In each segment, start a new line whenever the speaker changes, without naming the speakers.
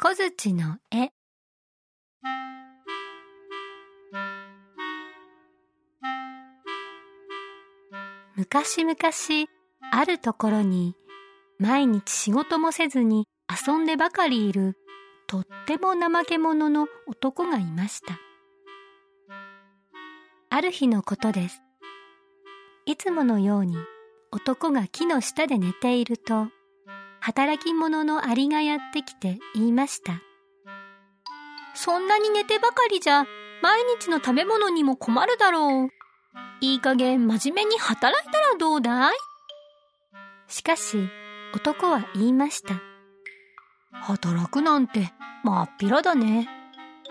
小槌の絵昔々あるところに毎日仕事もせずに遊んでばかりいるとっても怠け者の男がいました。ある日のことです。いつものように男が木の下で寝ていると働き者のアリがやってきて言いました。そんなに寝てばかりじゃ毎日の食べ物にも困るだろう。いい加減真面目に働いたらどうだい？しかし男は言いました。
働くなんてまっぴらだね。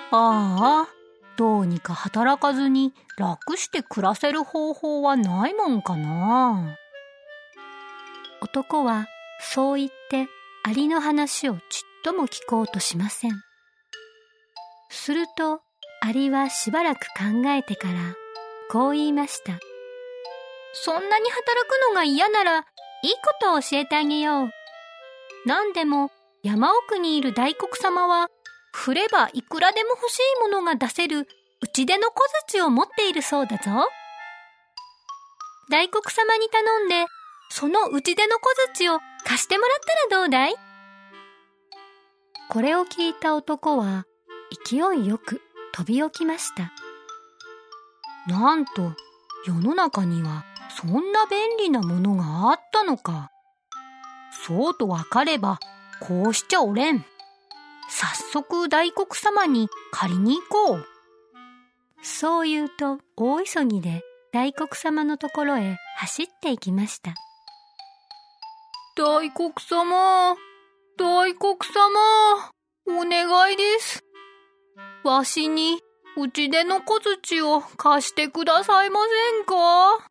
ああ、どうにか働かずに楽して暮らせる方法はないもんかな。
男はそう言ってアリの話をちっとも聞こうとしません。するとアリはしばらく考えてからこう言いました。そんなに働くのが嫌ならいいことを教えてあげよう。何でも山奥にいる大黒様は振ればいくらでも欲しいものが出せる打ち出の小槌を持っているそうだぞ。大黒様に頼んでその打ち出の小槌を貸してもらったらどうだい？これを聞いた男は勢いよく飛び起きました。
なんと世の中にはそんな便利なものがあったのか。そうとわかればこうしちゃおれん。早速大黒様に借りに行こう。
そう言うと大急ぎで大黒様のところへ走っていきました。
大黒様、大黒様、お願いです。わしに、うちでの小槌を貸してくださいませんか？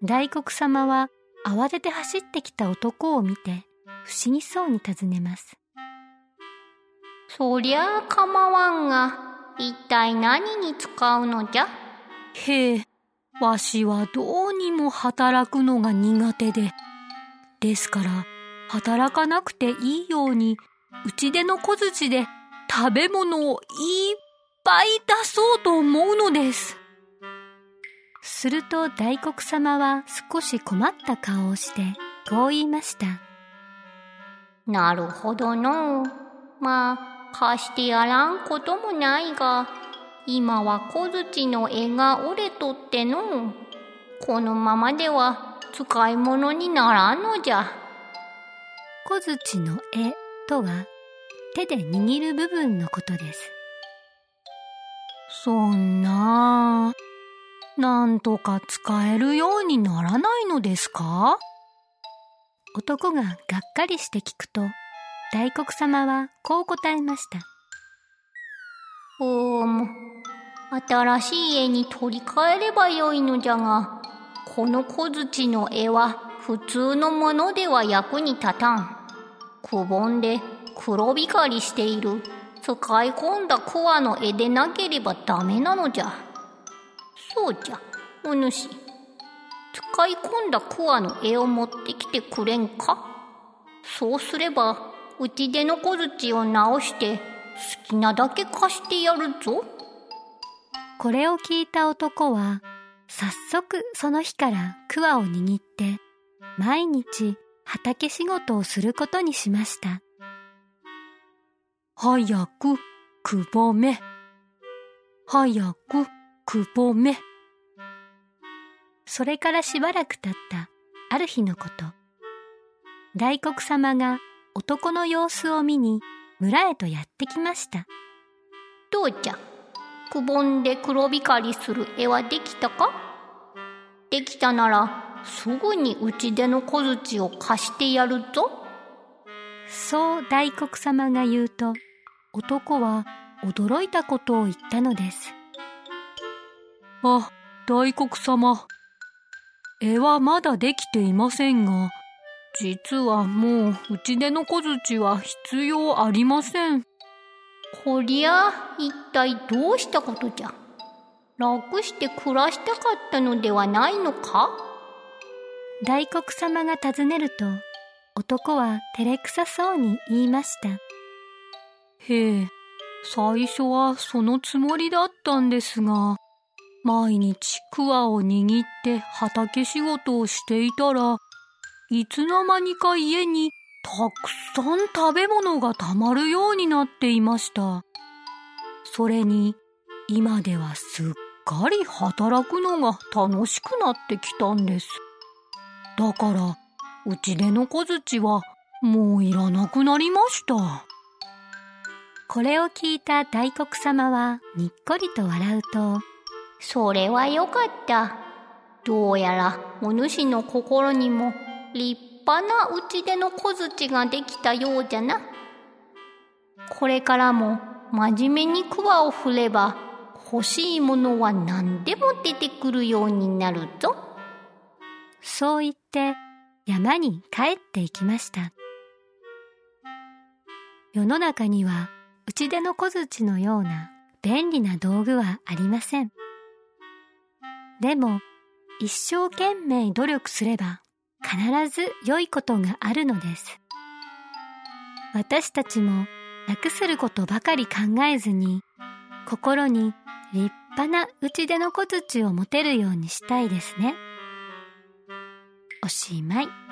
大黒様は慌てて走ってきた男を見て不思議そうに尋ねます。
そりゃあ構わんが、一体何に使うのじゃ？
へえ、わしはどうにも働くのが苦手で、ですから働かなくていいように、うちでの小槌で食べ物をいっぱい出そうと思うのです。
すると大黒様は少し困った顔をして、こう言いました。
なるほどの。まあ、貸してやらんこともないが、今は小槌の絵が折れとっての。このままでは使い物にならんのじゃ。
小槌の絵とは手で握る部分のことです。
そんな。なんとか使えるようにならないのですか？
男ががっかりして聞くと大黒様はこう答えました。
おーむ新しい絵に取り替えればよいのじゃが、この小槌の絵は普通のものでは役に立たん。くぼんで黒光りしている使い込んだ桑の絵でなければダメなのじゃ。そうじゃ、お主。使い込んだ桑の絵を持ってきてくれんか？そうすれば、うちでの小槌を直して好きなだけ貸してやるぞ。
これを聞いた男は早速その日から桑を握って毎日畑仕事をすることにしました。
早くくぼめ。早くくぼめ。
それからしばらく経ったある日のこと。大黒様が男の様子を見に村へとやってきました。
どうじゃくぼんで黒光りする絵はできたか？できたならすぐにうちでの小槌を貸してやるぞ。
そう大黒様が言うと男は驚いたことを言ったのです。
あ、大黒様。絵はまだできていませんが、実はもううちでの小槌は必要ありません。
こりゃ一体どうしたことじゃ？楽して暮らしたかったのではないのか？
大黒様が尋ねると男は照れくさそうに言いました。
へえ、最初はそのつもりだったんですが、毎日桑を握って畑仕事をしていたら、いつの間にか家にたくさん食べ物がたまるようになっていました。それに、今ではすっかり働くのが楽しくなってきたんです。だから、うちでの小槌はもういらなくなりました。
これを聞いた大黒様はにっこりと笑うと、
それはよかった。どうやらお主の心にも立派なうちでの小槌ができたようじゃな。これからも真面目に桑を振れば欲しいものは何でも出てくるようになるぞ。
そう言って山に帰っていきました。世の中には打ち出の小槌のような便利な道具はありません。でも一生懸命努力すれば必ず良いことがあるのです。私たちも楽することばかり考えずに心に立派な打ち出の小槌を持てるようにしたいですね。おしまい。